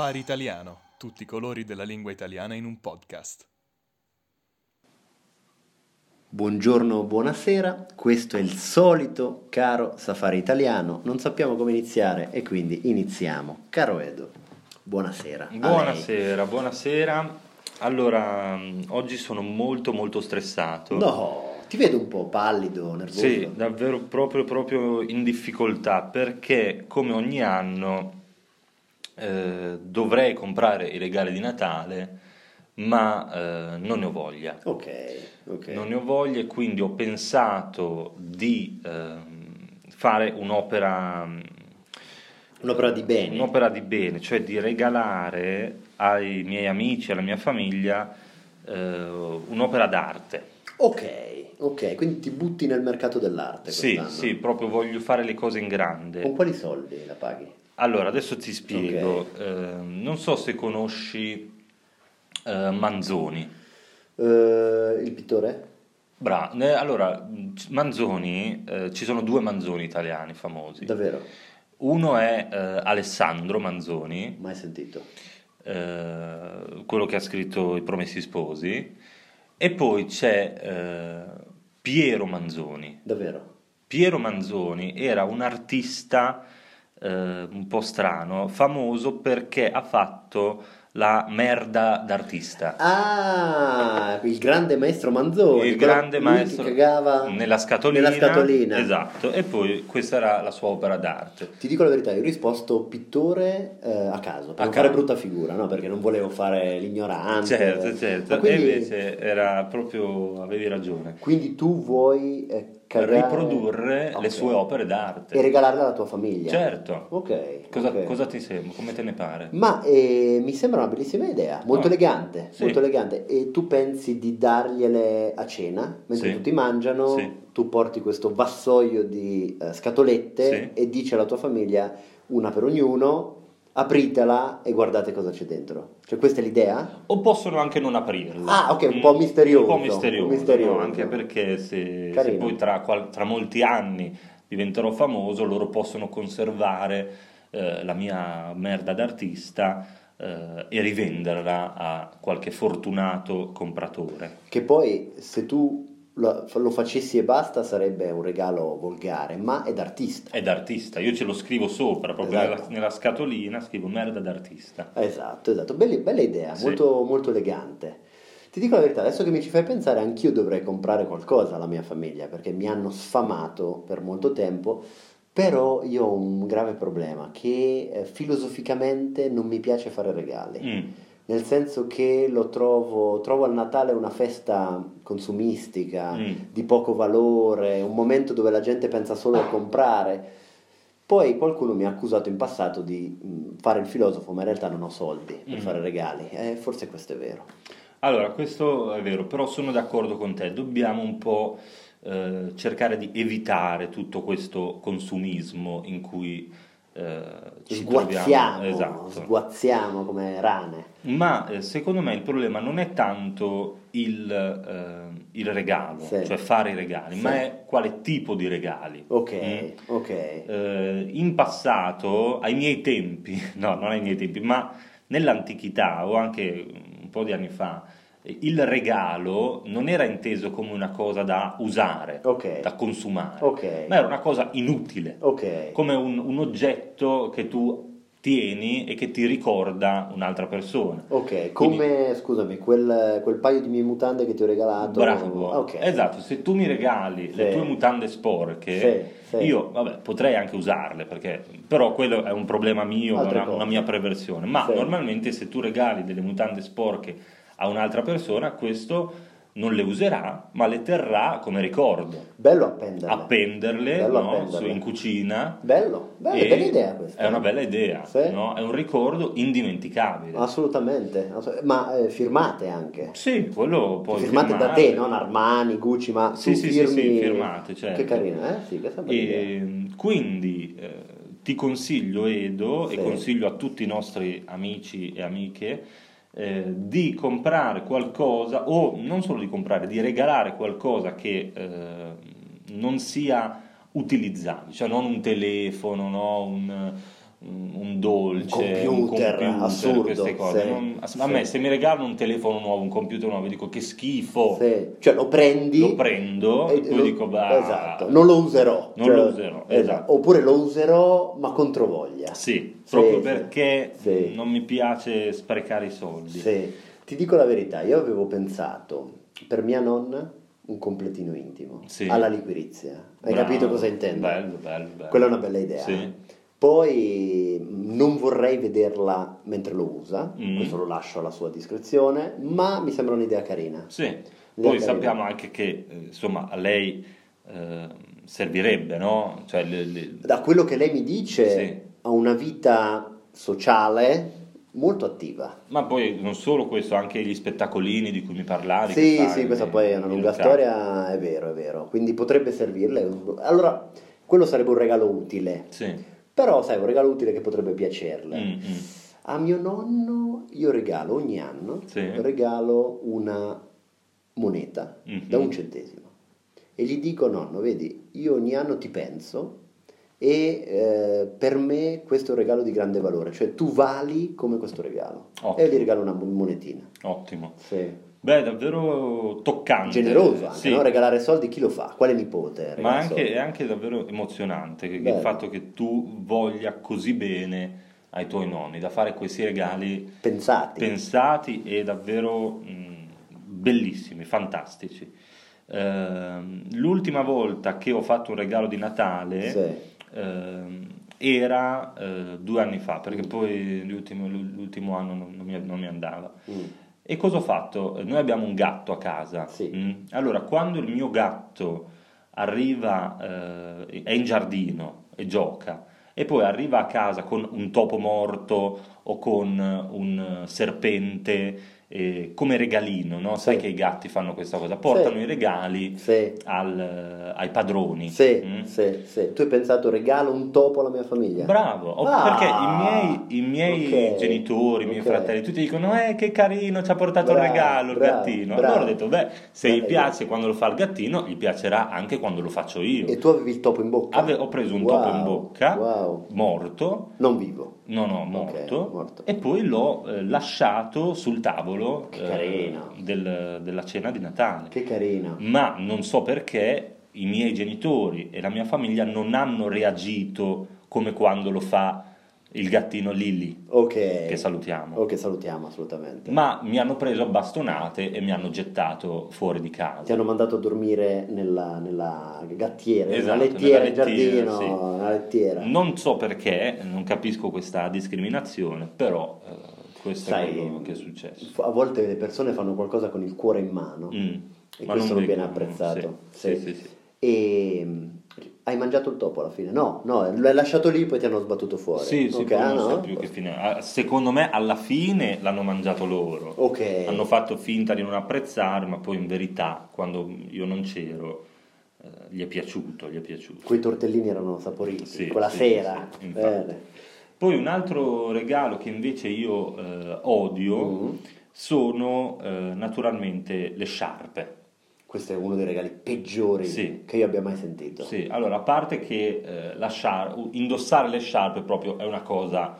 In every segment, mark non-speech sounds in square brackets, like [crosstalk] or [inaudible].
Safari Italiano, tutti i colori della lingua italiana in un podcast. Buongiorno, buonasera, questo è il solito caro Safari Italiano, non sappiamo come iniziare e quindi iniziamo. Caro Edo, buonasera. Buonasera, buonasera. Allora, oggi sono molto molto stressato. No, ti vedo un po' pallido, nervoso. Sì, davvero proprio, proprio in difficoltà perché come ogni anno eh, dovrei comprare i regali di Natale, ma eh, non ne ho voglia. Ok, ok. Non ne ho voglia e quindi ho pensato di ehm, fare un'opera, Un'opera di bene. un'opera di bene, cioè di regalare ai miei amici, alla mia famiglia, eh, un'opera d'arte. Ok, ok, quindi ti butti nel mercato dell'arte Sì, quest'anno. sì, proprio voglio fare le cose in grande. Con quali soldi la paghi? Allora, adesso ti spiego. Eh, non so se conosci eh, Manzoni. Eh, il pittore? Bra, allora, Manzoni, eh, ci sono due Manzoni italiani famosi. Davvero? Uno è eh, Alessandro Manzoni, Mai sentito. eh, quello che ha scritto I Promessi Sposi, e poi c'è Piero Manzoni. Davvero? Piero Manzoni era un artista eh, un po' strano, famoso perché ha fatto la merda d'artista. Ah, il grande maestro Manzoni. il grande maestro che cagava nella scatolina, nella scatolina. esatto, e poi questa era la sua opera d'arte. Ti dico la verità, io ho risposto pittore eh, a caso, per A non fare caso. brutta figura, no? Perché non volevo fare l'ignorante. Certo, certo, quindi, e invece era proprio, avevi ragione, quindi tu vuoi eh, cagare... riprodurre Ok. le sue opere E d'arte. regalarle alla tua famiglia. Certo. Ok. Cosa, ok. cosa ti sembra? Come te ne pare? Ma eh, mi sembra una bellissima idea, molto Ah, elegante, sì. molto elegante. E tu pensi di dargliele a cena, mentre Sì. tutti mangiano, Sì. tu porti questo vassoio di eh, scatolette e dici alla tua famiglia una per ognuno, apritela e guardate cosa c'è dentro. Cioè questa è l'idea? O possono anche non aprirla. Ah, ok, un po' misterioso, Un po' misterioso, un misterioso. no? anche perché se, se poi tra, tra molti anni diventerò famoso, loro possono conservare eh, la mia merda d'artista eh, e rivenderla a qualche fortunato compratore. Che poi se tu lo, lo facessi e basta sarebbe un regalo volgare, ma è d'artista. È d'artista, io ce lo scrivo sopra, proprio Esatto. nella, nella scatolina, scrivo merda d'artista. Esatto, esatto, bella, bella idea, Sì. molto, molto elegante. Ti dico la verità, adesso che mi ci fai pensare, anch'io dovrei comprare qualcosa alla mia famiglia perché mi hanno sfamato per molto tempo, però io ho un grave problema che eh, filosoficamente non mi piace fare regali, Mm. Nel senso che lo trovo, trovo al Natale una festa consumistica, Mm. di poco valore, un momento dove la gente pensa solo a comprare. Poi qualcuno mi ha accusato in passato di mh, fare il filosofo, ma in realtà non ho soldi per Mm. fare regali. Eh, forse questo è vero. Allora, questo è vero, però sono d'accordo con te, dobbiamo un po' eh, cercare di evitare tutto questo consumismo in cui eh, ci Sguazziamo. Esatto. sguazziamo come rane. Ma eh, secondo me il problema non è tanto il, eh, il regalo, Sì. cioè fare i regali, Sì. ma è quale tipo di regali. Ok, Mm. ok. Eh, in passato, ai miei tempi, [laughs] no, non ai miei tempi, ma nell'antichità o anche un po' di anni fa, il regalo non era inteso come una cosa da usare, Ok. da consumare, Ok. ma era una cosa inutile, Ok. come un, un oggetto che tu tieni e che ti ricorda un'altra persona. Ok, come, scusami, quel, quel paio di mie mutande che ti ho regalato. Bravo, Ok. esatto, se tu mi regali le Sì. tue mutande sporche, Sì, sì. io vabbè, potrei anche usarle, perché, però quello è un problema mio, una, una mia perversione, ma normalmente se tu regali delle mutande sporche a un'altra persona, questo non le userà, ma le terrà come ricordo, Bello appenderle. appenderle Bello no, appenderle. su- in cucina. Bello, bello, bella idea questa. È una bella idea, Sì. no? è un ricordo indimenticabile. Assolutamente, assolut- ma eh, firmate anche. Sì, quello puoi firmate da firmare. te, non Armani, Gucci, ma Sì, sì, sì, firmi... sì, firmate, certo. Che carina, eh? Sì, questa bella idea. E, quindi eh, ti consiglio Edo Sì. e consiglio a tutti i nostri amici e amiche eh, di comprare qualcosa o non solo di comprare, di regalare qualcosa che eh, non sia utilizzabile, cioè non un telefono, no? un, un dolce, Un un computer, computer, assurdo, queste cose. sì, Non- a sì. me se mi regalano un telefono nuovo, un computer nuovo, dico che schifo, Sì. Cioè lo prendi lo prendo e, poi lo- dico bah, esatto, non lo userò. Non Cioè, lo userò, esatto. Oppure lo userò ma controvoglia. Sì, Sì, proprio perché non mi piace sprecare i soldi. Sì. Ti dico la verità, io avevo pensato per mia nonna un completino intimo alla liquirizia. Hai Bravo, capito cosa intendo? Bello, bello, bello. Quella è una bella idea. Sì. Poi non vorrei vederla mentre lo usa, Mm. questo lo lascio alla sua discrezione, ma mi sembra un'idea carina. Sì. L'idea Poi carina. sappiamo anche che eh, insomma a lei eh, servirebbe, no? Cioè, le- le- Da quello che lei mi dice, Sì. ha una vita sociale molto attiva. Ma poi non solo questo, anche gli spettacolini di cui mi parlavi. Sì, sì, questa poi è una lunga storia, è vero, è vero. Quindi potrebbe servirle. Allora, quello sarebbe un regalo utile. Sì. Però, sai, un regalo utile che potrebbe piacerle. Mm, mm. A mio nonno io regalo ogni anno Sì. regalo una moneta Mhm. da un centesimo e gli dico nonno, vedi, io ogni anno ti penso e eh, per me questo è un regalo di grande valore, cioè tu vali come questo regalo. Ottimo. E gli regalo una monetina. Ottimo. Sì. Beh, davvero toccante. Generoso anche, Sì. no? Regalare soldi chi lo fa? Quale nipote? Ma anche, è anche davvero emozionante che- il fatto che tu voglia così bene ai tuoi nonni, da fare questi regali Pensati. pensati e davvero mh, bellissimi, fantastici. Ehm, l'ultima volta che ho fatto un regalo di Natale Sì. ehm, era eh, due anni fa, perché poi l'ultimo, l'ultimo anno non, non mi, non mi andava. Mm. E cosa ho fatto? Noi abbiamo un gatto a casa. Sì. mm? Allora, quando il mio gatto arriva, eh, è in giardino e gioca, e poi arriva a casa con un topo morto o con un serpente eh, come regalino, no? Sai Sì. che i gatti fanno questa cosa, portano Sì. i regali Sì. al- ai padroni. Sì, mm? sì, sì. Tu hai pensato regalo un topo alla mia famiglia? Bravo, o- Ah, perché i miei, i miei ok, genitori, i miei ok. fratelli, tutti dicono eh che carino ci ha portato Bravo, un regalo il bravo, gattino. bravo. Allora ho detto beh se gli piace quando lo fa il gattino gli piacerà anche quando lo faccio io. E tu avevi il topo in bocca? Ave- ho preso un Wow, topo in bocca, Wow. morto, Non vivo. no no morto, morto. e poi l'ho eh, lasciato sul tavolo Che eh, del- della cena di Natale. Che carino. Ma non so perché i miei genitori e la mia famiglia non hanno reagito come quando lo fa il gattino Lilly, Ok. che salutiamo. Ok, salutiamo assolutamente. Ma mi hanno preso a bastonate e mi hanno gettato fuori di casa. Ti hanno mandato a dormire nella, nella gattiera, Esatto, nella lettiera nella lettiera, giardino, sì. nella lettiera. Non so perché, non capisco questa discriminazione, però eh, questo Sai, è quello che è successo. A volte le persone fanno qualcosa con il cuore in mano Mm. e Ma questo non viene apprezzato. Sì, sì, sì. E hai mangiato il topo alla fine? No, no, l'hai lasciato lì poi ti hanno sbattuto fuori. Sì, sì, Ok, poi ah, no? più che fine. ah, Secondo me alla fine l'hanno mangiato loro. Ok. Hanno fatto finta di non apprezzare, ma poi in verità, quando io non c'ero, eh, gli è piaciuto, gli è piaciuto. Quei tortellini erano saporiti, Sì, quella sì, sera. sì. Poi un altro regalo che invece io eh, odio Mm. sono eh, naturalmente le sciarpe. Questo è uno dei regali peggiori Sì. che io abbia mai sentito. Sì, allora a parte che eh, la sciar- indossare le sciarpe proprio è una cosa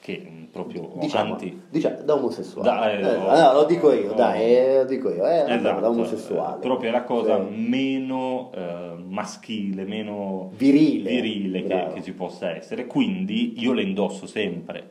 che mm, proprio Diciamo, anti... diciamo, da omosessuale. Da- eh, Eh, no, lo dico io, oh. dai, eh, lo dico io, eh, Esatto, da omosessuale. eh, proprio è la cosa Sì. meno eh, maschile, meno Virile. virile che, che ci possa essere, quindi io le indosso sempre,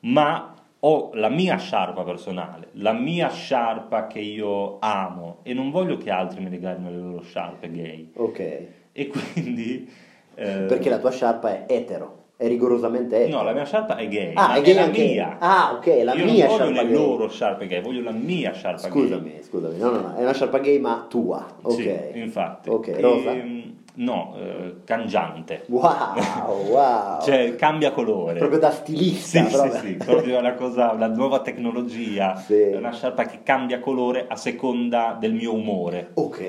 ma ho la mia sciarpa personale, la mia sciarpa che io amo e non voglio che altri mi regalino le loro sciarpe gay Ok, e quindi... eh, perché la tua sciarpa è etero, è rigorosamente etero. No, la mia sciarpa è gay, Ah, è gay la anche- mia. Ah, ok, la Io mia non voglio le gay. loro sciarpe gay, voglio la mia sciarpa gay. Scusami, scusami, no, no, no, è una sciarpa gay ma tua, ok. Sì, infatti. Ok, rosa? Ehm, no, eh, cangiante. Wow, wow. Cioè cambia colore. proprio da Sì, stilista, sì, proprio. sì, proprio una cosa, una nuova tecnologia, Sì. è una sciarpa che cambia colore a seconda del mio umore. Ok,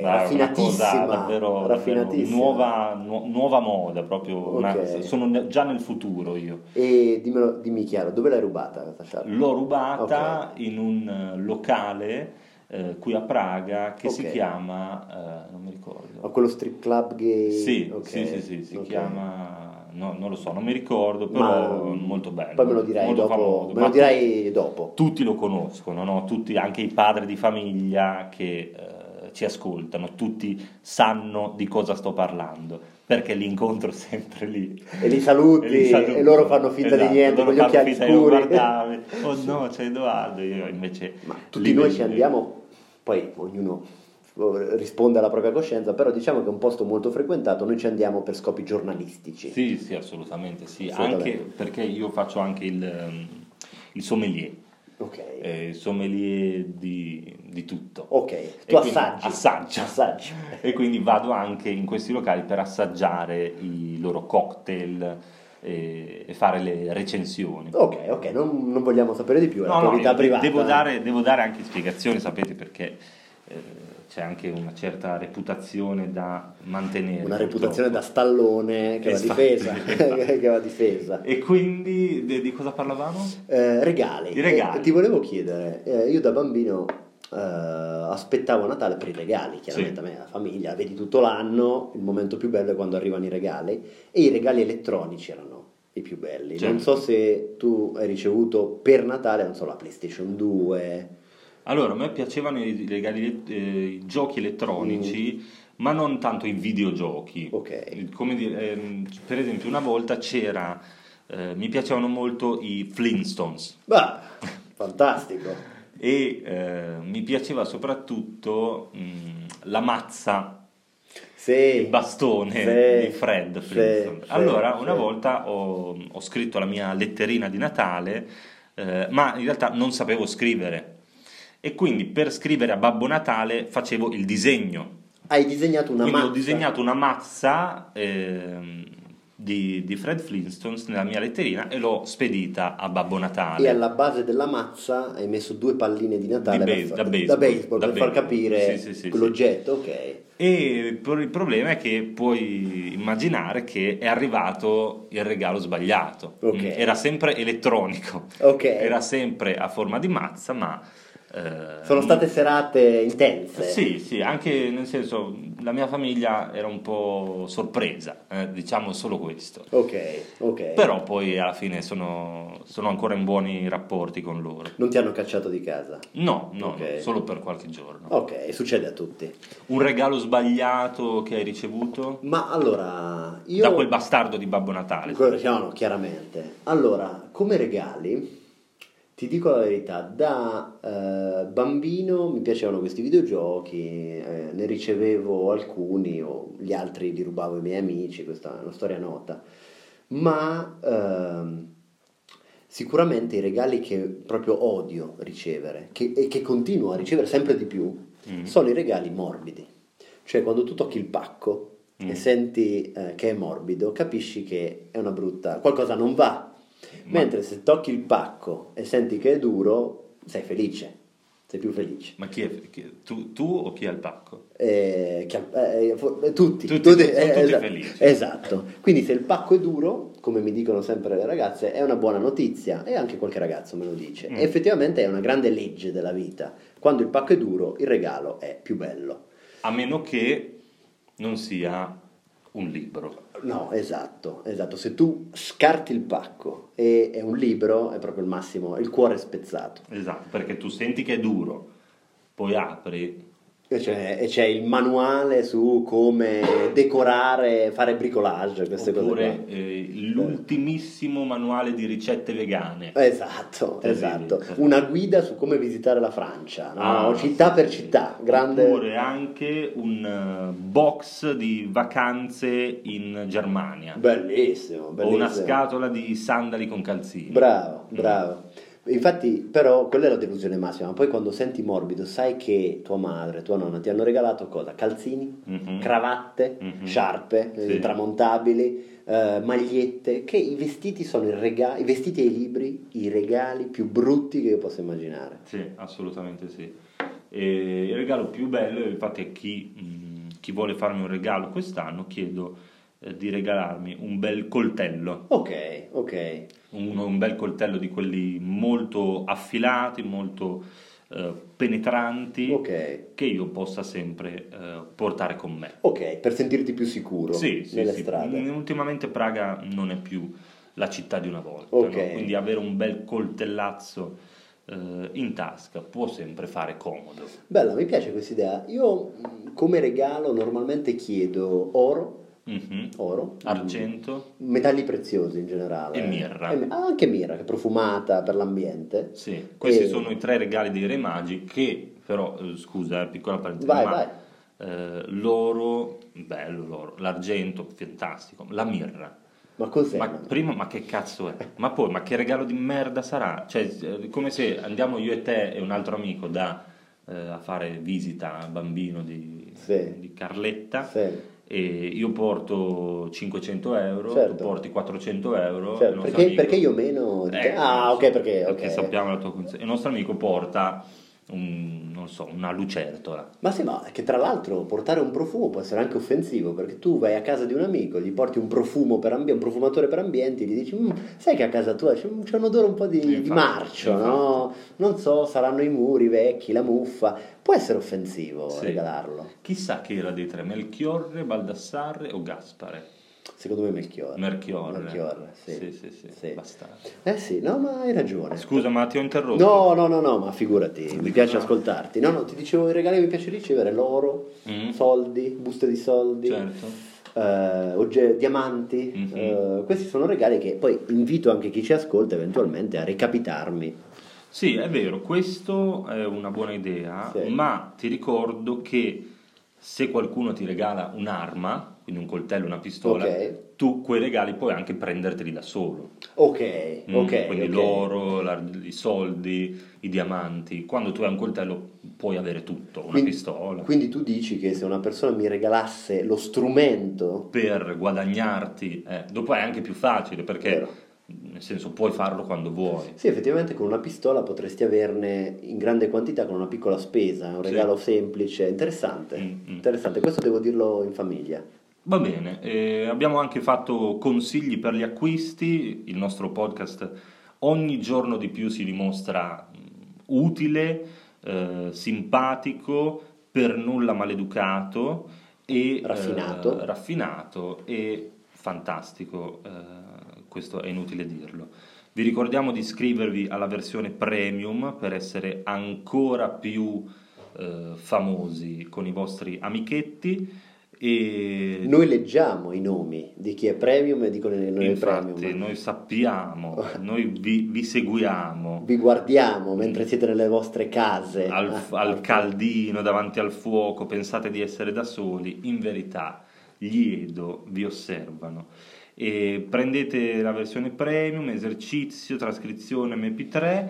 una raffinatissima, cosa davvero, raffinatissima. davvero nuova, nu- nuova moda, proprio una- Ok. sono già nel futuro io. E dimmelo, dimmi chiaro, dove l'hai rubata questa sciarpa? L'ho rubata in un eh, locale eh, qui a Praga che si Ok. chiama, eh, non mi ricordo, A quello strip club gay? Sì, Ok, sì, sì, sì, si ok. chiama no, non lo so, non mi ricordo, però Ma- molto bello. Poi me lo dirai molto dopo. famoso. Me lo dirai dopo. tutti lo conoscono, no? Tutti, anche i padri di famiglia che eh, ci ascoltano, tutti sanno di cosa sto parlando, perché li incontro sempre lì. E li saluti li saluto. e loro fanno finta di Esatto, niente loro con gli occhiali finta di scuri. guardarmi. Oh [laughs] no, c'è Edoardo, io invece... Ma tutti noi ci andiamo, poi ognuno risponde alla propria coscienza, però diciamo che è un posto molto frequentato, noi ci andiamo per scopi giornalistici. Sì, sì, assolutamente sì, Assolutamente. anche perché io faccio anche il, ehm, il sommelier, Ok. eh, il sommelier di, di tutto. Ok, E tu quindi assaggi. assaggio. Assaggi. [laughs] E quindi vado anche in questi locali per assaggiare i loro cocktail e, e fare le recensioni. Ok, ok, non, non vogliamo sapere di più, è la No, tua no, vita privata. devo dare, devo dare anche spiegazioni, sapete perché eh, c'è anche una certa reputazione da mantenere. Una purtroppo. reputazione da stallone che va Esatto, difesa. esatto. [laughs] che va difesa. E quindi di, di cosa parlavamo? Eh, regali. I regali. Eh, ti volevo chiedere, eh, io da bambino eh, aspettavo Natale per i regali, chiaramente Sì. a me, la famiglia, vedi tutto l'anno, il momento più bello è quando arrivano i regali e i regali elettronici erano i più belli. Certo. Non so se tu hai ricevuto per Natale, non so, la PlayStation 2. Allora, a me piacevano i, regali, eh, i giochi elettronici, ma non tanto i videogiochi. Mm. Ok. Come dire, ehm, per esempio, una volta c'era, eh, mi piacevano molto i Flintstones Bah, fantastico. E eh, mi piaceva soprattutto mh, la mazza, Sì. il bastone Sì. di Fred Flintstone. sì, allora, una volta ho, ho scritto la mia letterina di Natale, eh, ma in realtà non sapevo scrivere. E quindi per scrivere a Babbo Natale facevo il disegno. Hai disegnato una quindi mazza. ho disegnato una mazza ehm, di, di Fred Flintstones nella mia letterina e l'ho spedita a Babbo Natale. E alla base della mazza hai messo due palline di Natale Di far- da baseball, da baseball, da per far baseball. capire Sì, sì, sì, l'oggetto, ok. E il problema è che puoi immaginare che è arrivato il regalo sbagliato. Ok. Mm, Era sempre elettronico, Ok. era sempre a forma di mazza, ma... eh, Sono state serate intense. Sì, sì, anche nel senso la mia famiglia era un po' sorpresa, eh, diciamo solo questo. Ok, ok. Però poi alla fine sono, sono ancora in buoni rapporti con loro. Non ti hanno cacciato di casa. No, no, Ok. no, solo per qualche giorno. Ok, succede a tutti. Un regalo sbagliato che hai ricevuto? Ma allora, io... Da quel bastardo di Babbo Natale. Quello- no, no, chiaramente. Allora, come regali, ti dico la verità, da eh, bambino mi piacevano questi videogiochi, eh, ne ricevevo alcuni o gli altri li rubavo ai miei amici, questa è una storia nota. Ma ehm, sicuramente i regali che proprio odio ricevere che- e che continuo a ricevere sempre di più Mm. sono i regali morbidi. Cioè quando tu tocchi il pacco Mm. e senti eh, che è morbido, capisci che è una brutta, qualcosa non va. Ma- Mentre se tocchi il pacco e senti che è duro, sei felice, sei più felice. Ma chi è? chi- tu, tu o chi ha il pacco? Eh, che- eh, fo- eh, tutti, Tutti- sono tutti esa- felici. Esatto. Quindi se il pacco è duro, come mi dicono sempre le ragazze, è una buona notizia e anche qualche ragazzo me lo dice. Mm. E effettivamente è una grande legge della vita. Quando il pacco è duro, il regalo è più bello. A meno che non sia un libro. No, esatto, esatto. Se tu scarti il pacco e è un libro, è proprio il massimo, il cuore è spezzato. Esatto, perché tu senti che è duro, poi apri c'è, e c'è il manuale su come decorare, fare bricolage, queste cose oppure qua. eh, l'ultimissimo manuale di ricette vegane. Esatto, Terribile. esatto. Una guida su come visitare la Francia, no? Ah, città sì, per sì. città, grande. Oppure anche un eh, box di vacanze in Germania. Bellissimo, o bellissimo. una scatola di sandali con calzini. Bravo, Mm. Infatti, però, quella è la delusione massima. Poi quando senti morbido, sai che tua madre, tua nonna ti hanno regalato cosa? Calzini, Mhm. cravatte, Mhm. sciarpe eh, Sì. tramontabili, eh, magliette, che i vestiti sono i regali, i vestiti e i libri, i regali più brutti che io possa immaginare. Sì, assolutamente sì. E il regalo più bello, infatti, a chi, mh, chi vuole farmi un regalo quest'anno, chiedo di regalarmi un bel coltello. Ok, ok. Un, un bel coltello di quelli molto affilati, molto eh, penetranti Ok. che io possa sempre eh, portare con me. Ok, per sentirti più sicuro Sì, sì, nelle sì. strade. Mm, Ultimamente Praga non è più la città di una volta, Ok. no? quindi avere un bel coltellazzo eh, in tasca può sempre fare comodo. Bella, mi piace questa idea. Io mh, come regalo normalmente chiedo oro, Mhm. oro, Argento, metalli preziosi in generale. E mirra. E ah, anche mirra, che è profumata per l'ambiente. sì, questi E- sono i tre regali dei Re Magi che però, eh, scusa, eh, piccola parentesi, Vai, vai. eh, l'oro, bello l'oro, l'argento, fantastico, la mirra. Ma cos'è? Ma prima, ma che cazzo è? Ma poi, ma che regalo di merda sarà? Cioè, eh, come se andiamo io e te e un altro amico da, eh, a fare visita al bambino di, Sì. di Carletta Sì. Io porto 500 euro, Certo. tu porti 400 euro. Nostro perché, amico- perché io meno? Eh, Ah, ok, perché, perché ok. sappiamo la tua condizione. Il nostro amico porta un, non so, una lucertola. Ma sì, ma che tra l'altro portare un profumo può essere anche offensivo, perché tu vai a casa di un amico, gli porti un profumo per ambiente, un profumatore per ambienti, gli dici, "Mm, sai che a casa tua c'è, un- c'è un odore un po' di, di Infatti, marcio, no? Non so, saranno i muri vecchi, la muffa. Può essere offensivo Sì. regalarlo. Chissà che era dei tre, Melchiorre, Baldassarre o Gaspare? Secondo me Melchiorre. Melchiorre. Melchiorre, sì. Sì, sì, sì, Sì. bastardo. Eh sì, no, ma hai ragione. Scusa, ma ti ho interrotto? No, no, no, no, ma figurati, mi piace ascoltarti. No, no, ti dicevo i regali che mi piace ricevere, l'oro, Mm. soldi, buste di soldi. Certo. eh, ogge- diamanti, Mhm. eh, questi sono regali che poi invito anche chi ci ascolta eventualmente a recapitarmi. Sì, è vero, questo è una buona idea, Sì. ma ti ricordo che se qualcuno ti regala un'arma, quindi un coltello, una pistola, Ok. tu quei regali puoi anche prenderteli da solo. Ok, Mm, ok. quindi ok. l'oro, la- i soldi, i diamanti. Quando tu hai un coltello puoi avere tutto, una Quindi- pistola. Quindi tu dici che se una persona mi regalasse lo strumento, Per guadagnarti, eh, dopo è anche più facile perché, Vero. nel senso, puoi farlo quando vuoi. sì, effettivamente con una pistola potresti averne in grande quantità con una piccola spesa, un Sì. regalo semplice, interessante. Mm, mm. Interessante, questo devo dirlo in famiglia. Va bene, eh, abbiamo anche fatto consigli per gli acquisti, il nostro podcast ogni giorno di più si dimostra mh, utile, eh, simpatico, per nulla maleducato e eh, Raffinato. raffinato e fantastico, eh, questo è inutile dirlo. Vi ricordiamo di iscrivervi alla versione premium per essere ancora più eh, famosi con i vostri amichetti e Noi leggiamo i nomi di chi è premium e di chi non è premium. noi sappiamo, noi vi, vi seguiamo Vi guardiamo mentre siete nelle vostre case. al, Ah, al [laughs] caldino davanti al fuoco, pensate di essere da soli, in verità gli Edo vi osservano. E prendete la versione premium, esercizio, trascrizione MP3.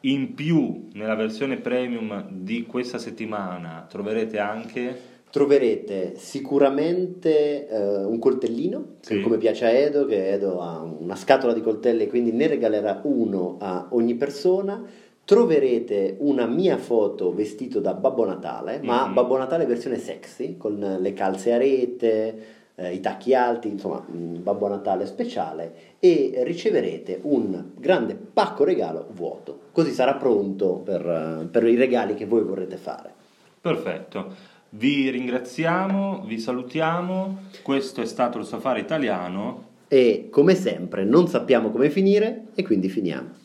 In più, nella versione premium di questa settimana troverete anche Troverete sicuramente eh, un coltellino, Sì. come piace a Edo, che Edo ha una scatola di coltelli e quindi ne regalerà uno a ogni persona. Troverete una mia foto vestito da Babbo Natale, ma Mhm. Babbo Natale versione sexy, con le calze a rete, eh, i tacchi alti, insomma, Babbo Natale speciale e riceverete un grande pacco regalo vuoto. Così sarà pronto per, eh, per i regali che voi vorrete fare. Perfetto. Vi ringraziamo, vi salutiamo. Questo è stato il Safari Italiano. E come sempre non sappiamo come finire e quindi finiamo.